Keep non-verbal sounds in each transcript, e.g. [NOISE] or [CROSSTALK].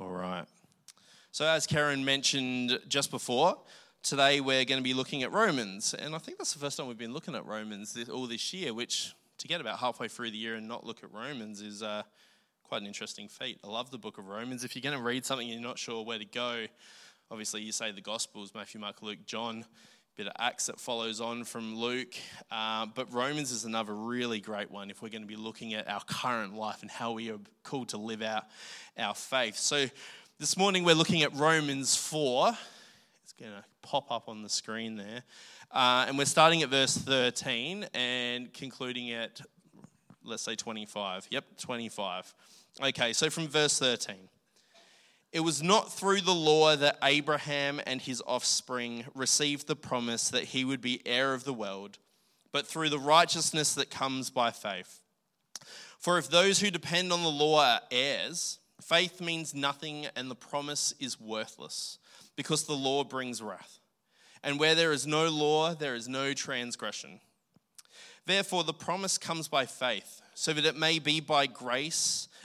All right. So, as Karen mentioned just before, today we're going to be looking at Romans. And I think that's the first time we've been looking at Romans this, all this year, which to get about halfway through the year and not look at Romans is uh, quite an interesting feat. I love the book of Romans. If you're going to read something and you're not sure where to go, obviously you say the Gospels Matthew, Mark, Luke, John bit of Acts that follows on from Luke. Uh, but Romans is another really great one if we're going to be looking at our current life and how we are called to live out our faith. So this morning we're looking at Romans 4. It's going to pop up on the screen there. Uh, and we're starting at verse 13 and concluding at, let's say, 25. Yep, 25. Okay, so from verse 13. It was not through the law that Abraham and his offspring received the promise that he would be heir of the world, but through the righteousness that comes by faith. For if those who depend on the law are heirs, faith means nothing and the promise is worthless, because the law brings wrath. And where there is no law, there is no transgression. Therefore, the promise comes by faith, so that it may be by grace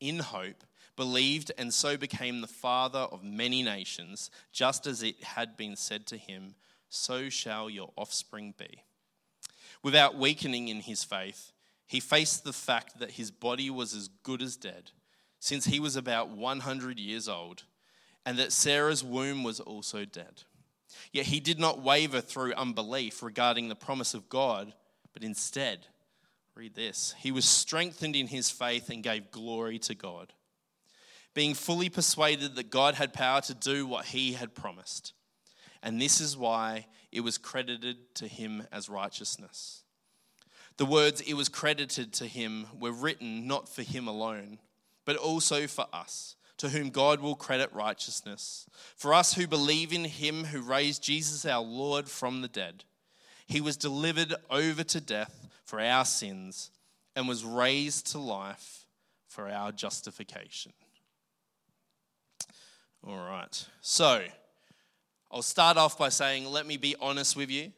in hope, believed and so became the father of many nations, just as it had been said to him, So shall your offspring be. Without weakening in his faith, he faced the fact that his body was as good as dead, since he was about 100 years old, and that Sarah's womb was also dead. Yet he did not waver through unbelief regarding the promise of God, but instead, Read this. He was strengthened in his faith and gave glory to God, being fully persuaded that God had power to do what he had promised. And this is why it was credited to him as righteousness. The words it was credited to him were written not for him alone, but also for us, to whom God will credit righteousness. For us who believe in him who raised Jesus our Lord from the dead. He was delivered over to death for our sins and was raised to life for our justification. All right. So, I'll start off by saying, let me be honest with you.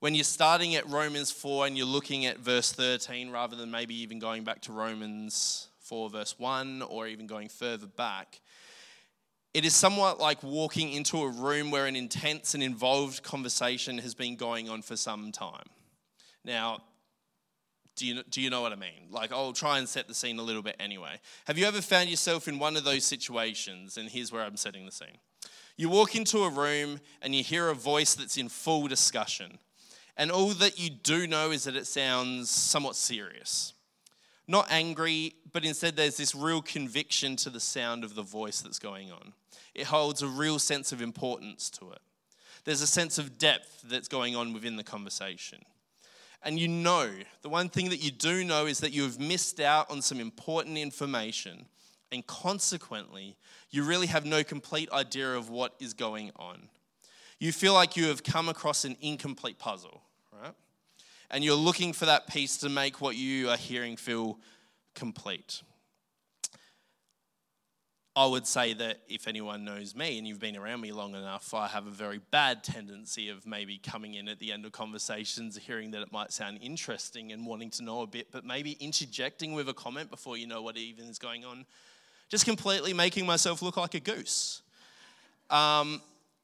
When you're starting at Romans 4 and you're looking at verse 13, rather than maybe even going back to Romans 4, verse 1, or even going further back, it is somewhat like walking into a room where an intense and involved conversation has been going on for some time. Now, do you, do you know what I mean? Like, I'll try and set the scene a little bit anyway. Have you ever found yourself in one of those situations? And here's where I'm setting the scene. You walk into a room and you hear a voice that's in full discussion. And all that you do know is that it sounds somewhat serious. Not angry, but instead there's this real conviction to the sound of the voice that's going on. It holds a real sense of importance to it. There's a sense of depth that's going on within the conversation and you know, the one thing that you do know is that you have missed out on some important information, and consequently, you really have no complete idea of what is going on. You feel like you have come across an incomplete puzzle, right? And you're looking for that piece to make what you are hearing feel complete. I would say that if anyone knows me and you've been around me long enough, I have a very bad tendency of maybe coming in at the end of conversations, hearing that it might sound interesting and wanting to know a bit, but maybe interjecting with a comment before you know what even is going on, just completely making myself look like a goose. Um,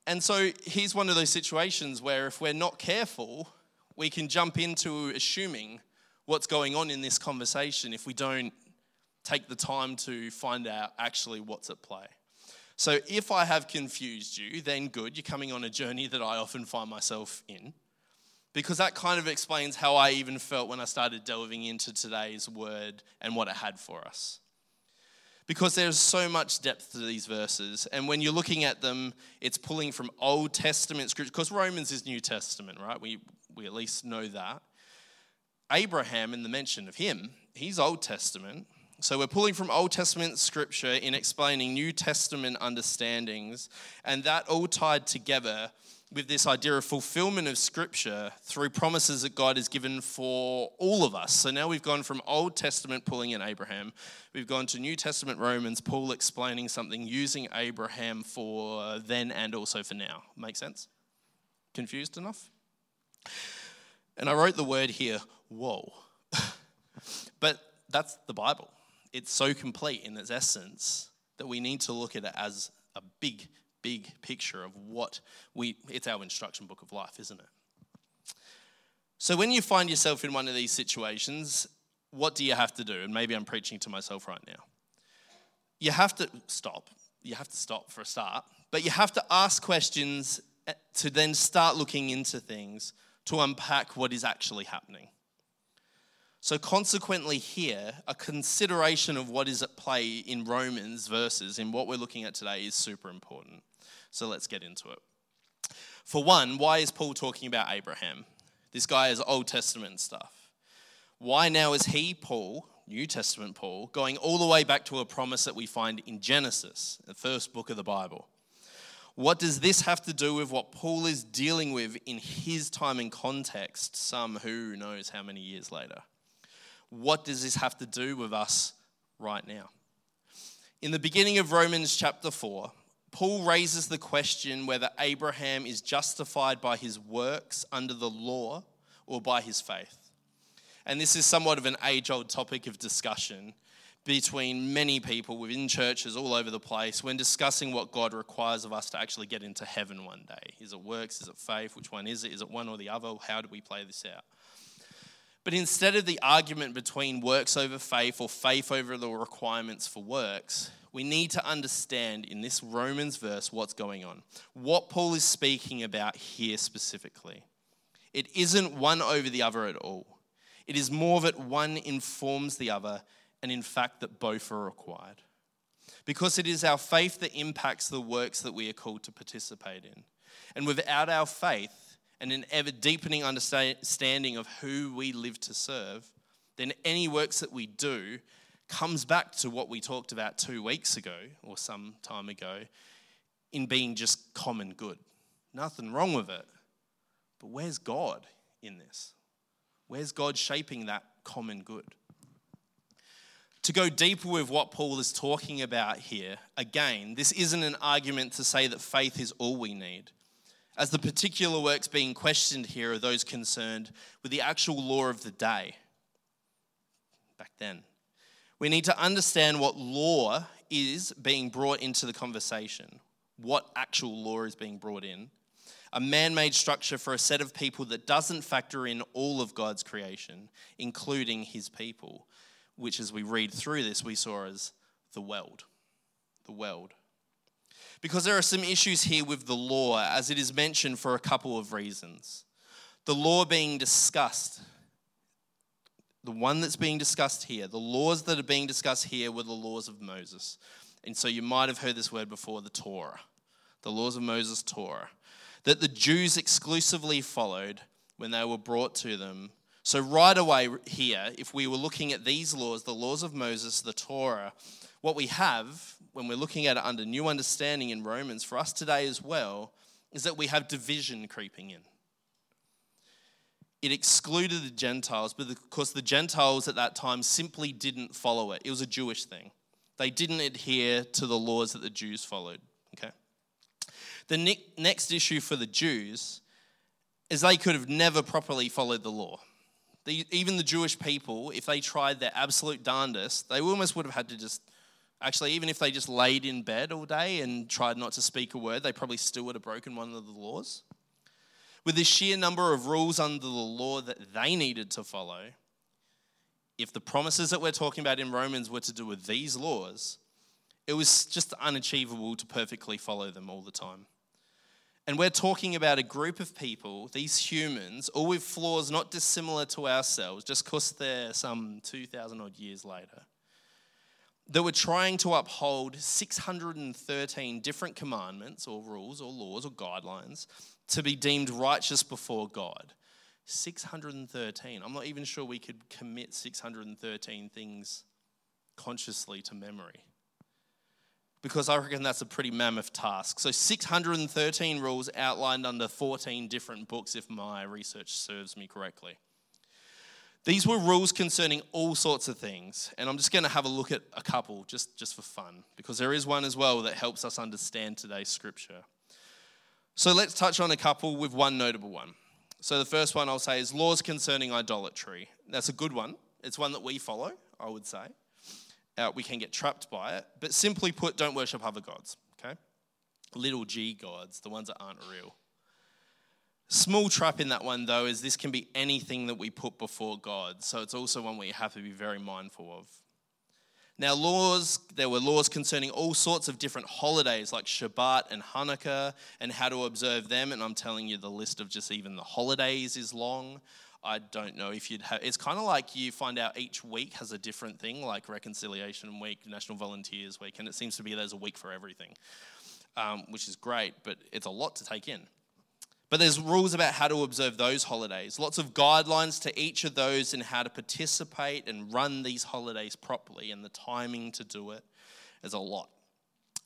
and so here's one of those situations where if we're not careful, we can jump into assuming what's going on in this conversation if we don't take the time to find out actually what's at play. So if I have confused you, then good, you're coming on a journey that I often find myself in. Because that kind of explains how I even felt when I started delving into today's word and what it had for us. Because there's so much depth to these verses, and when you're looking at them, it's pulling from Old Testament scripture, because Romans is New Testament, right? We, we at least know that. Abraham, in the mention of him, he's Old Testament, So we're pulling from Old Testament scripture in explaining New Testament understandings, and that all tied together with this idea of fulfillment of scripture through promises that God has given for all of us. So now we've gone from Old Testament pulling in Abraham, we've gone to New Testament Romans, Paul explaining something using Abraham for then and also for now. Make sense? Confused enough? And I wrote the word here, whoa. [LAUGHS] but that's the Bible. It's so complete in its essence that we need to look at it as a big big picture of what we, it's our instruction book of life, isn't it? So when you find yourself in one of these situations, what do you have to do? And maybe I'm preaching to myself right now. You have to stop. You have to stop for a start, but you have to ask questions eh, to then start looking into things to unpack what is actually happening. So, consequently, here, a consideration of what is at play in Romans verses, in what we're looking at today, is super important. So let's get into it. For one, why is Paul talking about Abraham? This guy is Old Testament stuff. Why now is he, Paul, New Testament Paul, going all the way back to a promise that we find in Genesis, the first book of the Bible? What does this have to do with what Paul is dealing with in his time and context, some who knows how many years later? What does this have to do with us right now? In the beginning of Romans chapter 4, Paul raises the question whether Abraham is justified by his works under the law or by his faith. And this is somewhat of an age old topic of discussion between many people within churches all over the place when discussing what God requires of us to actually get into heaven one day. Is it works? Is it faith? Which one is it? Is it one or the other? How do we play this out? But instead of the argument between works over faith or faith over the requirements for works, we need to understand in this Romans verse what's going on. What Paul is speaking about here specifically. It isn't one over the other at all. It is more that one informs the other, and in fact, that both are required. Because it is our faith that impacts the works that we are called to participate in. And without our faith and an ever deepening understanding of who we live to serve, then any works that we do comes back to what we talked about two weeks ago or some time ago in being just common good. Nothing wrong with it. But where's God in this? Where's God shaping that common good? To go deeper with what Paul is talking about here, again, this isn't an argument to say that faith is all we need. As the particular works being questioned here are those concerned with the actual law of the day back then we need to understand what law is being brought into the conversation, what actual law is being brought in. A man made structure for a set of people that doesn't factor in all of God's creation, including his people, which, as we read through this, we saw as the world. The world. Because there are some issues here with the law, as it is mentioned for a couple of reasons. The law being discussed the one that's being discussed here, the laws that are being discussed here were the laws of Moses. And so you might have heard this word before the Torah, the laws of Moses, Torah, that the Jews exclusively followed when they were brought to them. So, right away here, if we were looking at these laws, the laws of Moses, the Torah, what we have when we're looking at it under new understanding in Romans for us today as well is that we have division creeping in it excluded the Gentiles, but because the Gentiles at that time simply didn't follow it. It was a Jewish thing. They didn't adhere to the laws that the Jews followed. Okay. The ne- next issue for the Jews is they could have never properly followed the law. The, even the Jewish people, if they tried their absolute darndest, they almost would have had to just, actually, even if they just laid in bed all day and tried not to speak a word, they probably still would have broken one of the laws with the sheer number of rules under the law that they needed to follow, if the promises that we're talking about in Romans were to do with these laws, it was just unachievable to perfectly follow them all the time. And we're talking about a group of people, these humans, all with flaws not dissimilar to ourselves, just because they're some 2,000 odd years later, that were trying to uphold 613 different commandments or rules or laws or guidelines to be deemed righteous before God. 613. I'm not even sure we could commit 613 things consciously to memory? Because I reckon that's a pretty mammoth task. So, 613 rules outlined under 14 different books, if my research serves me correctly. These were rules concerning all sorts of things, and I'm just going to have a look at a couple just, just for fun, because there is one as well that helps us understand today's scripture. So let's touch on a couple with one notable one. So the first one I'll say is laws concerning idolatry. That's a good one. It's one that we follow, I would say. Uh, we can get trapped by it, but simply put, don't worship other gods, okay? Little g gods, the ones that aren't real. Small trap in that one, though, is this can be anything that we put before God. So it's also one we have to be very mindful of. Now, laws, there were laws concerning all sorts of different holidays like Shabbat and Hanukkah and how to observe them. And I'm telling you, the list of just even the holidays is long. I don't know if you'd have, it's kind of like you find out each week has a different thing, like Reconciliation Week, National Volunteers Week, and it seems to be there's a week for everything, um, which is great, but it's a lot to take in. But there's rules about how to observe those holidays, lots of guidelines to each of those and how to participate and run these holidays properly and the timing to do it is a lot.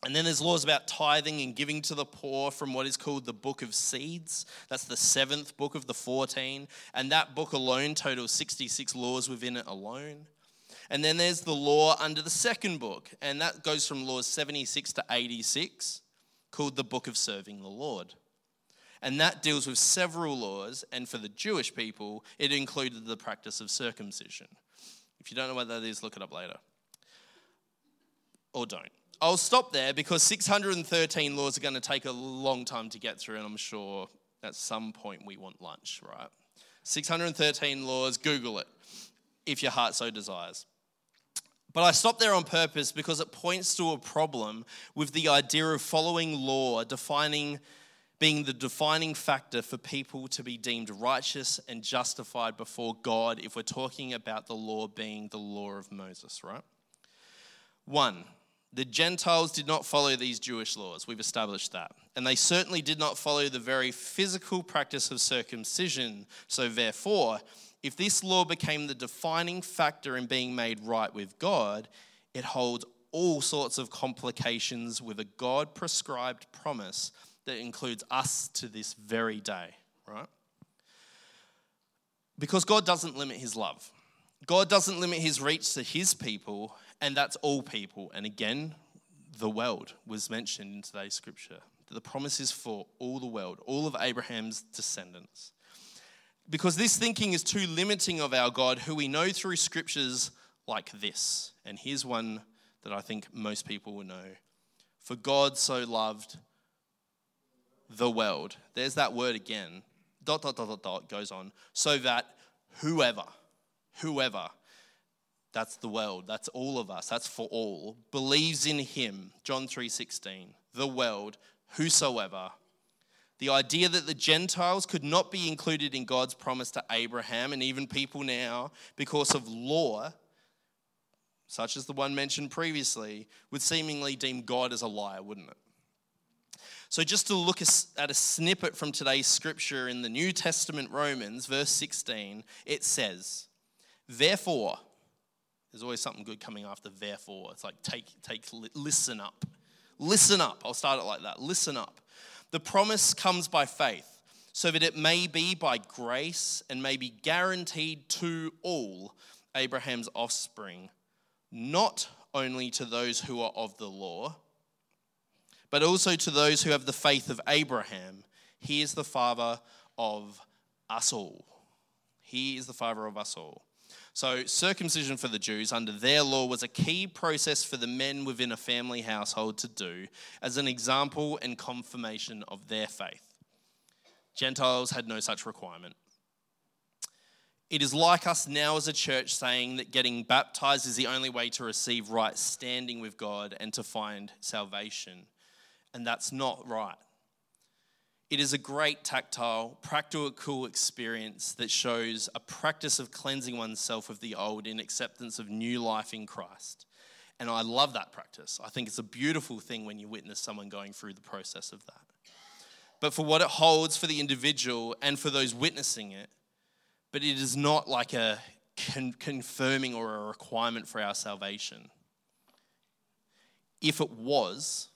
And then there's laws about tithing and giving to the poor from what is called the Book of Seeds. That's the seventh book of the 14. And that book alone totals 66 laws within it alone. And then there's the law under the second book, and that goes from laws 76 to 86, called the Book of Serving the Lord and that deals with several laws, and for the Jewish people, it included the practice of circumcision. If you don't know what that is, look it up later. Or don't. I'll stop there because 613 laws are going to take a long time to get through, and I'm sure at some point we want lunch, right? 613 laws, Google it if your heart so desires. But I stop there on purpose because it points to a problem with the idea of following law, defining being the defining factor for people to be deemed righteous and justified before God if we're talking about the law being the law of Moses, right? One, the Gentiles did not follow these Jewish laws. We've established that. And they certainly did not follow the very physical practice of circumcision. So, therefore, if this law became the defining factor in being made right with God, it holds all sorts of complications with a God prescribed promise that includes us to this very day, right? Because God doesn't limit his love. God doesn't limit his reach to his people, and that's all people. And again, the world was mentioned in today's scripture. The promise is for all the world, all of Abraham's descendants. Because this thinking is too limiting of our God, who we know through scriptures like this. And here's one that I think most people will know. For God so loved the world. There's that word again. Dot, dot, dot, dot, dot goes on. So that whoever, whoever, that's the world, that's all of us, that's for all, believes in him, John 3:16, the world, whosoever. The idea that the Gentiles could not be included in God's promise to Abraham and even people now because of law, such as the one mentioned previously, would seemingly deem God as a liar, wouldn't it? So, just to look at a snippet from today's scripture in the New Testament, Romans, verse 16, it says, Therefore, there's always something good coming after therefore. It's like, take, take, listen up. Listen up. I'll start it like that. Listen up. The promise comes by faith, so that it may be by grace and may be guaranteed to all Abraham's offspring, not only to those who are of the law but also to those who have the faith of Abraham. He is the father of us all. He is the father of us all. So, circumcision for the Jews under their law was a key process for the men within a family household to do as an example and confirmation of their faith. Gentiles had no such requirement. It is like us now as a church saying that getting baptized is the only way to receive right standing with God and to find salvation and that's not right. It is a great tactile, practical experience that shows a practice of cleansing oneself of the old in acceptance of new life in Christ. And I love that practice. I think it's a beautiful thing when you witness someone going through the process of that. But for what it holds for the individual and for those witnessing it, but it is not like a con- confirming or a requirement for our salvation. if it was,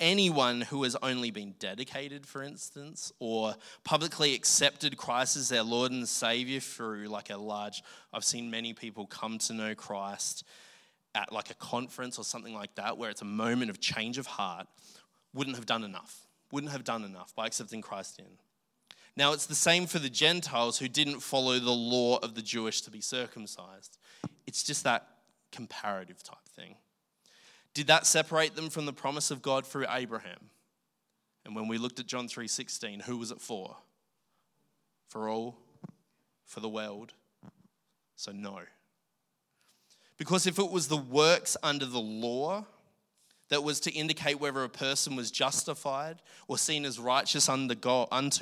anyone who has only been dedicated, for instance, or publicly accepted Christ as their Lord and Savior through like a large, I've seen many people come to know Christ at like a conference or something like that, where it's a moment of change of heart, wouldn't have done enough, wouldn't have done enough by accepting Christ in. Now, it's the same for the Gentiles who didn't follow the law of the Jewish to be circumcised. It's just that comparative type thing. Did that separate them from the promise of God through Abraham? And when we looked at John 3:16, who was it for? For all? For the world? So no. Because if it was the works under the law that was to indicate whether a person was justified or seen as righteous unto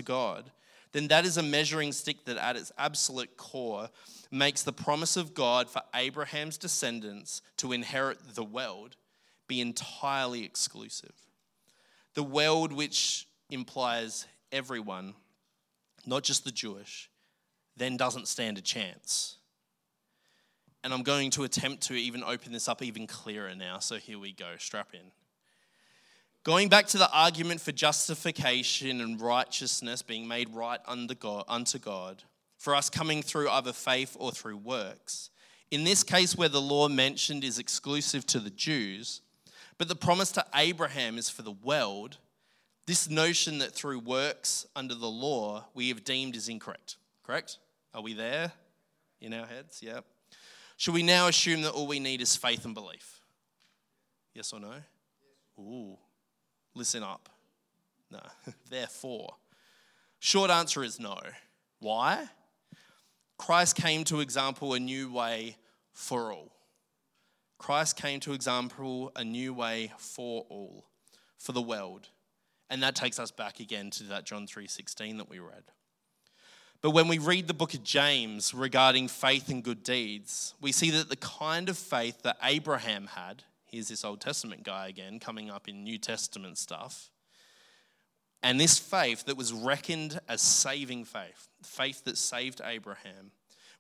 God, then that is a measuring stick that at its absolute core makes the promise of God for Abraham's descendants to inherit the world be entirely exclusive. The world, which implies everyone, not just the Jewish, then doesn't stand a chance. And I'm going to attempt to even open this up even clearer now. So here we go, strap in. Going back to the argument for justification and righteousness being made right unto God, for us coming through either faith or through works. In this case, where the law mentioned is exclusive to the Jews, but the promise to Abraham is for the world. This notion that through works under the law we have deemed is incorrect. Correct? Are we there in our heads? Yep. Should we now assume that all we need is faith and belief? Yes or no? Ooh, listen up. No. [LAUGHS] Therefore, short answer is no. Why? Christ came to example a new way for all. Christ came to example a new way for all, for the world. And that takes us back again to that John 3:16 that we read. But when we read the book of James regarding faith and good deeds, we see that the kind of faith that Abraham had, here's this Old Testament guy again coming up in New Testament stuff, and this faith that was reckoned as saving faith, faith that saved Abraham,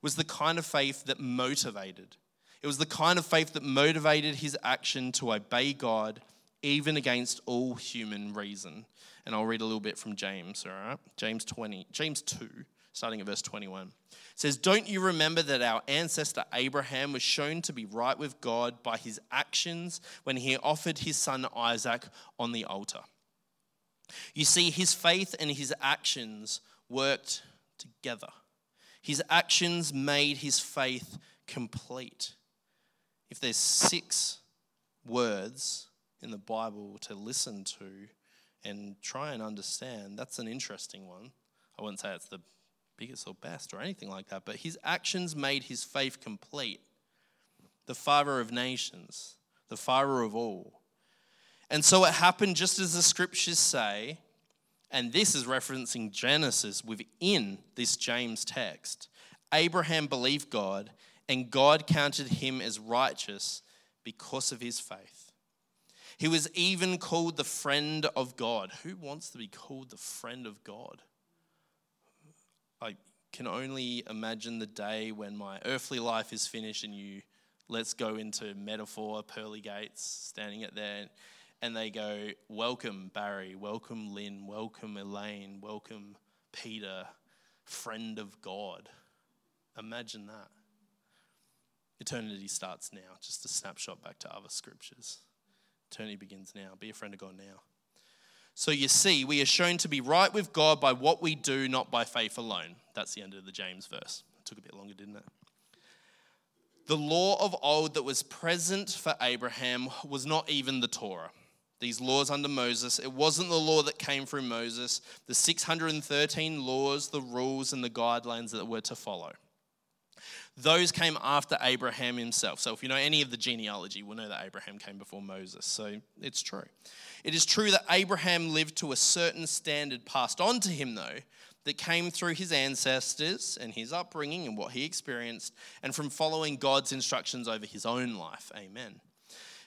was the kind of faith that motivated it was the kind of faith that motivated his action to obey God even against all human reason. And I'll read a little bit from James, all right? James 20, James 2, starting at verse 21. It says, Don't you remember that our ancestor Abraham was shown to be right with God by his actions when he offered his son Isaac on the altar? You see, his faith and his actions worked together. His actions made his faith complete if there's six words in the Bible to listen to and try and understand, that's an interesting one. I wouldn't say it's the biggest or best or anything like that, but his actions made his faith complete. The father of nations, the father of all. And so it happened just as the scriptures say, and this is referencing Genesis within this James text. Abraham believed God, and God counted him as righteous because of his faith. He was even called the friend of God. Who wants to be called the friend of God? I can only imagine the day when my earthly life is finished and you let's go into metaphor, pearly gates, standing at there, and they go, Welcome, Barry, welcome, Lynn, welcome, Elaine, welcome, Peter, friend of God. Imagine that. Eternity starts now. Just a snapshot back to other scriptures. Eternity begins now. Be a friend of God now. So you see, we are shown to be right with God by what we do, not by faith alone. That's the end of the James verse. It took a bit longer, didn't it? The law of old that was present for Abraham was not even the Torah. These laws under Moses, it wasn't the law that came through Moses, the 613 laws, the rules, and the guidelines that were to follow. Those came after Abraham himself. So, if you know any of the genealogy, we'll know that Abraham came before Moses. So, it's true. It is true that Abraham lived to a certain standard passed on to him, though, that came through his ancestors and his upbringing and what he experienced, and from following God's instructions over his own life. Amen.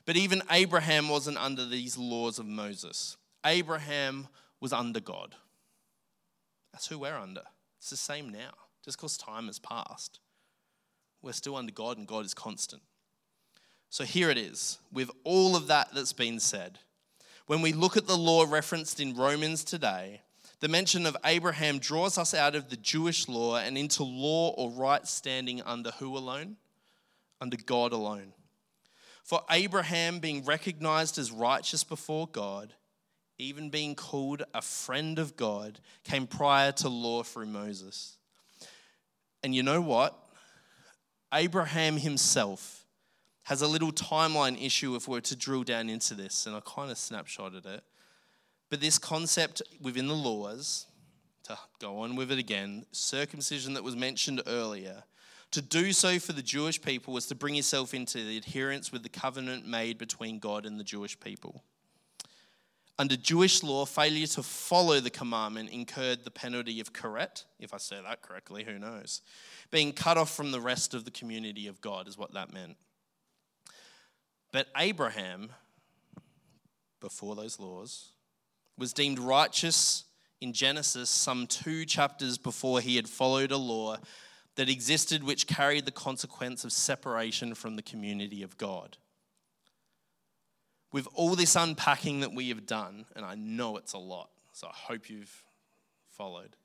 But even Abraham wasn't under these laws of Moses. Abraham was under God. That's who we're under. It's the same now, just because time has passed. We're still under God, and God is constant. So here it is, with all of that that's been said. When we look at the law referenced in Romans today, the mention of Abraham draws us out of the Jewish law and into law or right standing under who alone? Under God alone. For Abraham, being recognized as righteous before God, even being called a friend of God, came prior to law through Moses. And you know what? Abraham himself has a little timeline issue if we're to drill down into this, and I kind of snapshotted it. But this concept within the laws, to go on with it again, circumcision that was mentioned earlier, to do so for the Jewish people was to bring yourself into the adherence with the covenant made between God and the Jewish people. Under Jewish law, failure to follow the commandment incurred the penalty of karet, if I say that correctly, who knows. Being cut off from the rest of the community of God is what that meant. But Abraham, before those laws, was deemed righteous in Genesis some two chapters before he had followed a law that existed which carried the consequence of separation from the community of God. With all this unpacking that we have done, and I know it's a lot, so I hope you've followed,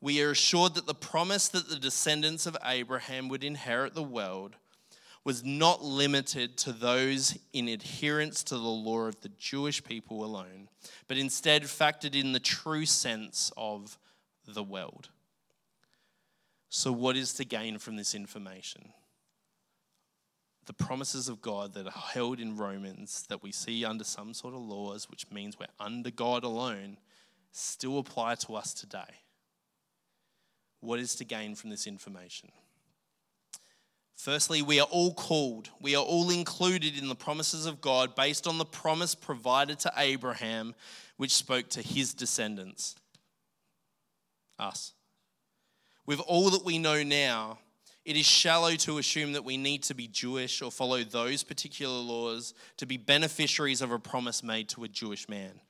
we are assured that the promise that the descendants of Abraham would inherit the world was not limited to those in adherence to the law of the Jewish people alone, but instead factored in the true sense of the world. So, what is to gain from this information? The promises of God that are held in Romans that we see under some sort of laws, which means we're under God alone, still apply to us today. What is to gain from this information? Firstly, we are all called, we are all included in the promises of God based on the promise provided to Abraham, which spoke to his descendants, us. With all that we know now, it is shallow to assume that we need to be Jewish or follow those particular laws to be beneficiaries of a promise made to a Jewish man,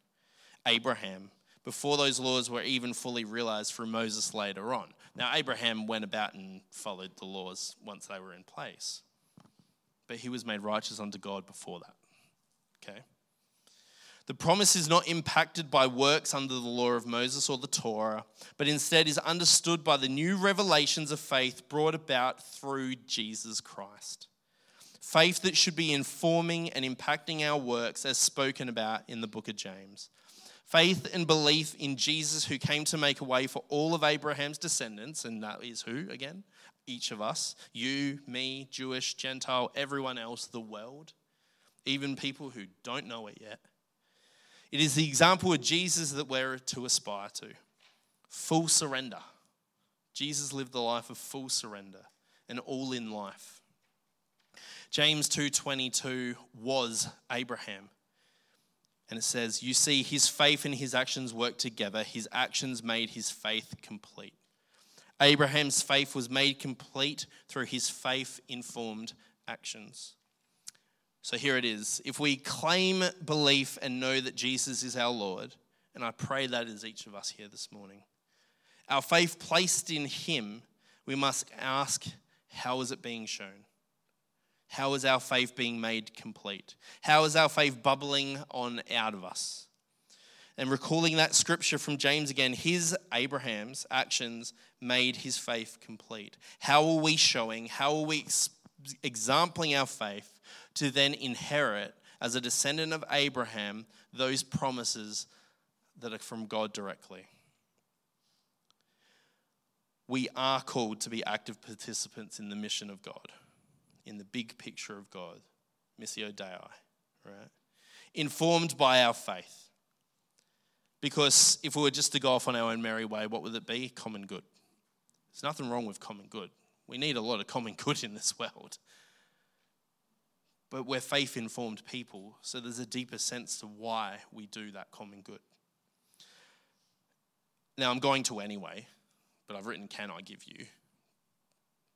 Abraham, before those laws were even fully realized through Moses later on. Now, Abraham went about and followed the laws once they were in place, but he was made righteous unto God before that. Okay? The promise is not impacted by works under the law of Moses or the Torah, but instead is understood by the new revelations of faith brought about through Jesus Christ. Faith that should be informing and impacting our works as spoken about in the book of James. Faith and belief in Jesus, who came to make a way for all of Abraham's descendants, and that is who, again? Each of us. You, me, Jewish, Gentile, everyone else, the world, even people who don't know it yet it is the example of Jesus that we're to aspire to full surrender. Jesus lived the life of full surrender, an all in life. James 2:22 was Abraham. And it says, "You see his faith and his actions worked together. His actions made his faith complete." Abraham's faith was made complete through his faith informed actions. So here it is. If we claim belief and know that Jesus is our Lord, and I pray that is each of us here this morning, our faith placed in Him, we must ask, how is it being shown? How is our faith being made complete? How is our faith bubbling on out of us? And recalling that scripture from James again, his, Abraham's actions made his faith complete. How are we showing, how are we exempling our faith to then inherit, as a descendant of Abraham, those promises that are from God directly. We are called to be active participants in the mission of God, in the big picture of God, Missio Dei, right? Informed by our faith. Because if we were just to go off on our own merry way, what would it be? Common good. There's nothing wrong with common good. We need a lot of common good in this world but we're faith informed people, so there's a deeper sense to why we do that common good. Now, I'm going to anyway, but I've written, Can I give you?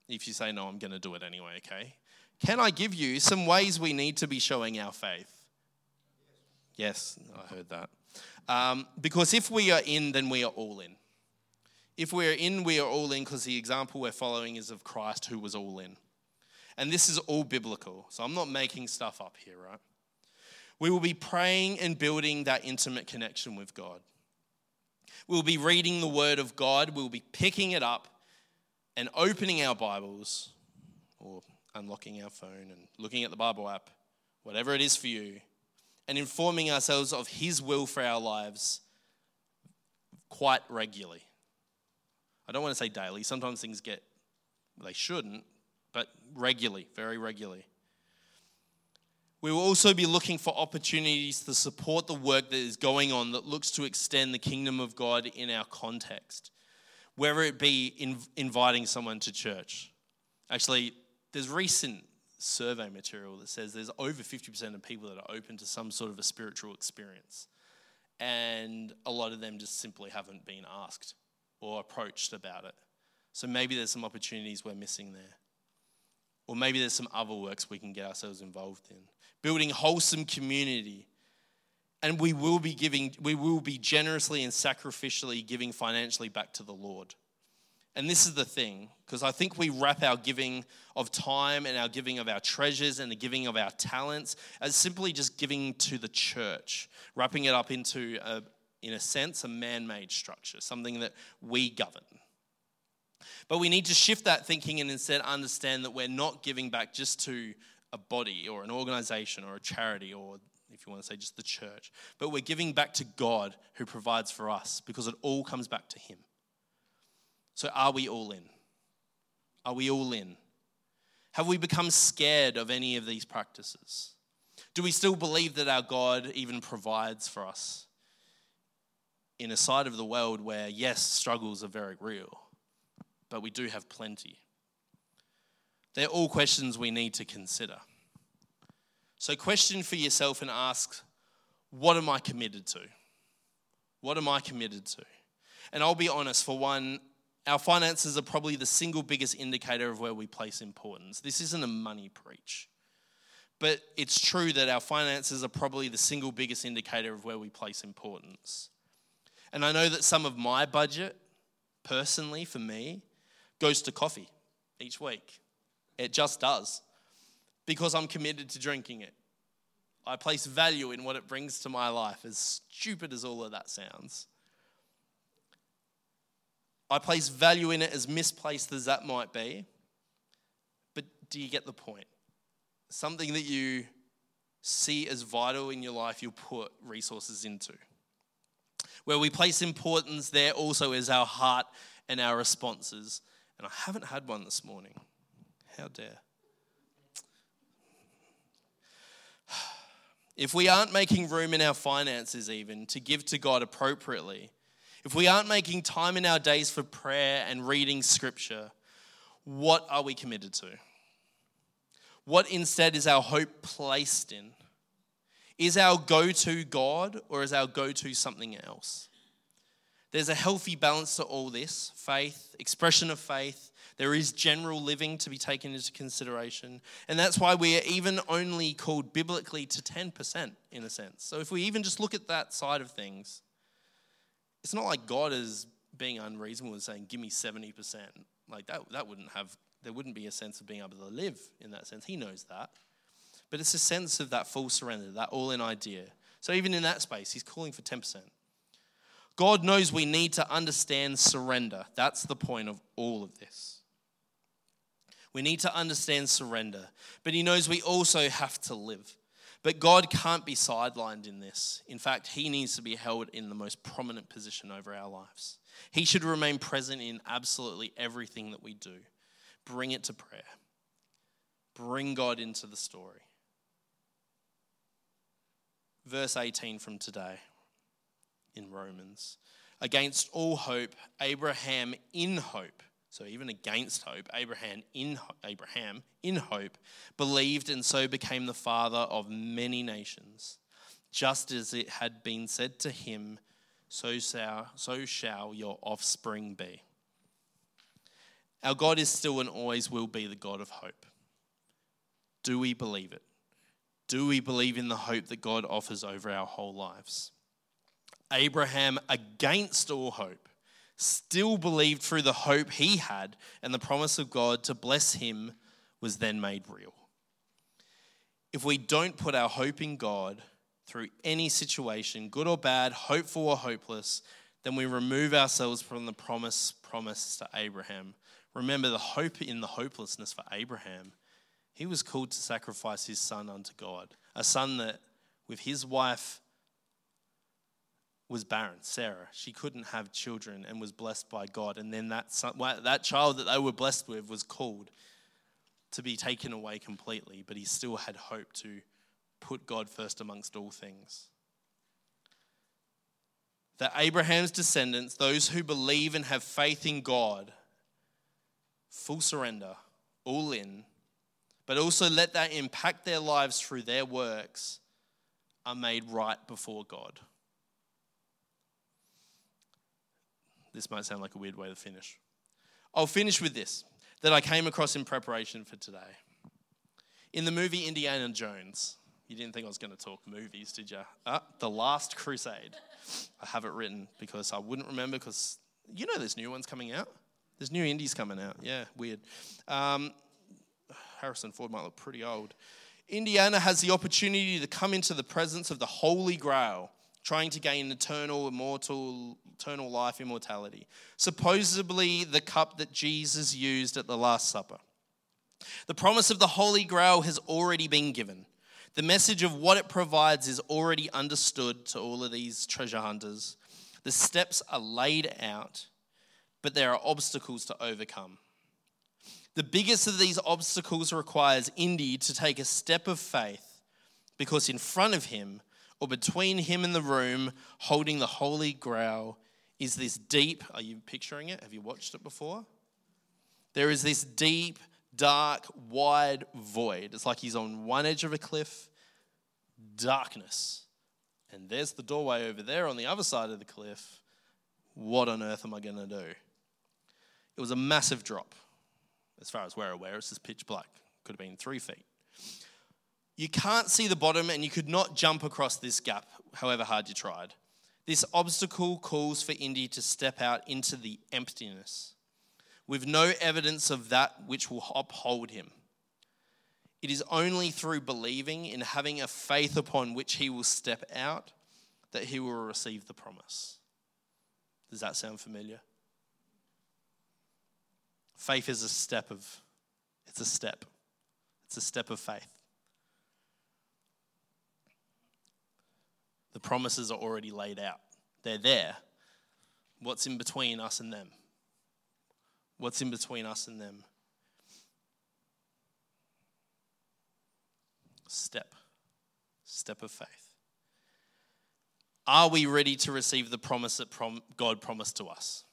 If you say no, I'm going to do it anyway, okay? Can I give you some ways we need to be showing our faith? Yes, I heard that. Um, because if we are in, then we are all in. If we're in, we are all in because the example we're following is of Christ who was all in. And this is all biblical, so I'm not making stuff up here, right? We will be praying and building that intimate connection with God. We'll be reading the Word of God, we'll be picking it up and opening our Bibles or unlocking our phone and looking at the Bible app, whatever it is for you, and informing ourselves of His will for our lives quite regularly. I don't want to say daily, sometimes things get, they shouldn't, but regularly, very regularly. We will also be looking for opportunities to support the work that is going on that looks to extend the kingdom of God in our context, whether it be in, inviting someone to church. Actually, there's recent survey material that says there's over 50% of people that are open to some sort of a spiritual experience. And a lot of them just simply haven't been asked or approached about it. So maybe there's some opportunities we're missing there. Or maybe there's some other works we can get ourselves involved in. Building wholesome community. And we will be giving, we will be generously and sacrificially giving financially back to the Lord. And this is the thing, because I think we wrap our giving of time and our giving of our treasures and the giving of our talents as simply just giving to the church, wrapping it up into, a, in a sense, a man made structure, something that we govern. But we need to shift that thinking and instead understand that we're not giving back just to a body or an organization or a charity or if you want to say just the church, but we're giving back to God who provides for us because it all comes back to Him. So are we all in? Are we all in? Have we become scared of any of these practices? Do we still believe that our God even provides for us in a side of the world where, yes, struggles are very real? But we do have plenty. They're all questions we need to consider. So, question for yourself and ask, what am I committed to? What am I committed to? And I'll be honest, for one, our finances are probably the single biggest indicator of where we place importance. This isn't a money preach, but it's true that our finances are probably the single biggest indicator of where we place importance. And I know that some of my budget, personally, for me, goes to coffee each week. It just does because I'm committed to drinking it. I place value in what it brings to my life, as stupid as all of that sounds. I place value in it as misplaced as that might be. But do you get the point? Something that you see as vital in your life, you'll put resources into. Where we place importance, there also is our heart and our responses. And I haven't had one this morning. How dare. [SIGHS] If we aren't making room in our finances, even to give to God appropriately, if we aren't making time in our days for prayer and reading scripture, what are we committed to? What instead is our hope placed in? Is our go to God or is our go to something else? There's a healthy balance to all this faith, expression of faith. There is general living to be taken into consideration. And that's why we are even only called biblically to 10% in a sense. So if we even just look at that side of things, it's not like God is being unreasonable and saying, give me 70%. Like that, that wouldn't have, there wouldn't be a sense of being able to live in that sense. He knows that. But it's a sense of that full surrender, that all in idea. So even in that space, he's calling for 10%. God knows we need to understand surrender. That's the point of all of this. We need to understand surrender, but He knows we also have to live. But God can't be sidelined in this. In fact, He needs to be held in the most prominent position over our lives. He should remain present in absolutely everything that we do. Bring it to prayer, bring God into the story. Verse 18 from today in Romans. Against all hope, Abraham in hope, so even against hope, Abraham in Abraham in hope believed and so became the father of many nations, just as it had been said to him, so shall, so shall your offspring be. Our God is still and always will be the God of hope. Do we believe it? Do we believe in the hope that God offers over our whole lives? Abraham, against all hope, still believed through the hope he had and the promise of God to bless him was then made real. If we don't put our hope in God through any situation, good or bad, hopeful or hopeless, then we remove ourselves from the promise promised to Abraham. Remember the hope in the hopelessness for Abraham. He was called to sacrifice his son unto God, a son that, with his wife, was barren, Sarah. She couldn't have children and was blessed by God. And then that, son, that child that they were blessed with was called to be taken away completely, but he still had hope to put God first amongst all things. That Abraham's descendants, those who believe and have faith in God, full surrender, all in, but also let that impact their lives through their works, are made right before God. This might sound like a weird way to finish. I'll finish with this that I came across in preparation for today. In the movie Indiana Jones, you didn't think I was going to talk movies, did you? Ah, The Last Crusade. I have it written because I wouldn't remember because you know there's new ones coming out. There's new indies coming out. Yeah, weird. Um, Harrison Ford might look pretty old. Indiana has the opportunity to come into the presence of the Holy Grail trying to gain eternal, immortal, eternal life, immortality. Supposedly, the cup that Jesus used at the Last Supper. The promise of the Holy Grail has already been given. The message of what it provides is already understood to all of these treasure hunters. The steps are laid out, but there are obstacles to overcome. The biggest of these obstacles requires Indy to take a step of faith because in front of him or between him and the room holding the Holy Grail is this deep, are you picturing it? Have you watched it before? There is this deep, dark, wide void. It's like he's on one edge of a cliff, darkness. And there's the doorway over there on the other side of the cliff. What on earth am I going to do? It was a massive drop. As far as we're aware, it's just pitch black. Could have been three feet. You can't see the bottom and you could not jump across this gap, however hard you tried. This obstacle calls for Indy to step out into the emptiness with no evidence of that which will uphold him. It is only through believing in having a faith upon which he will step out that he will receive the promise. Does that sound familiar? Faith is a step of, it's a step. It's a step of faith. The promises are already laid out, they're there. What's in between us and them? What's in between us and them? Step, step of faith. Are we ready to receive the promise that prom- God promised to us?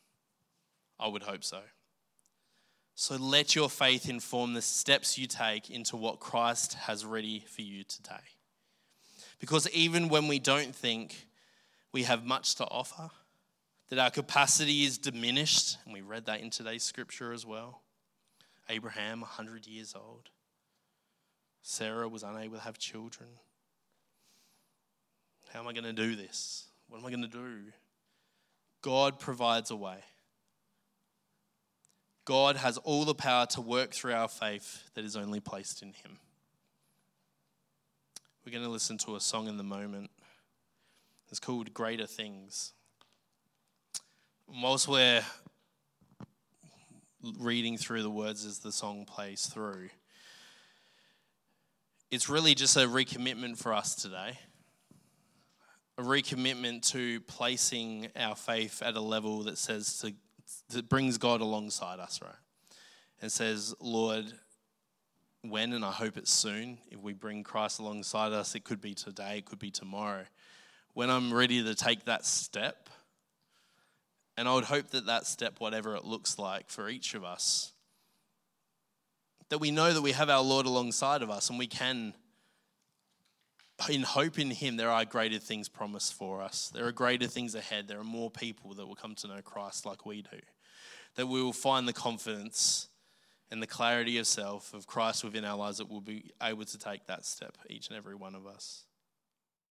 I would hope so. So let your faith inform the steps you take into what Christ has ready for you today. Because even when we don't think we have much to offer, that our capacity is diminished, and we read that in today's scripture as well. Abraham, 100 years old. Sarah was unable to have children. How am I going to do this? What am I going to do? God provides a way. God has all the power to work through our faith that is only placed in Him. We're going to listen to a song in the moment. It's called Greater Things. Whilst we're reading through the words as the song plays through, it's really just a recommitment for us today. A recommitment to placing our faith at a level that says to, that brings God alongside us, right? And says, Lord, when, and I hope it's soon, if we bring Christ alongside us, it could be today, it could be tomorrow. When I'm ready to take that step, and I would hope that that step, whatever it looks like for each of us, that we know that we have our Lord alongside of us and we can, in hope in Him, there are greater things promised for us. There are greater things ahead. There are more people that will come to know Christ like we do. That we will find the confidence and the clarity of self of Christ within our lives that we'll be able to take that step, each and every one of us.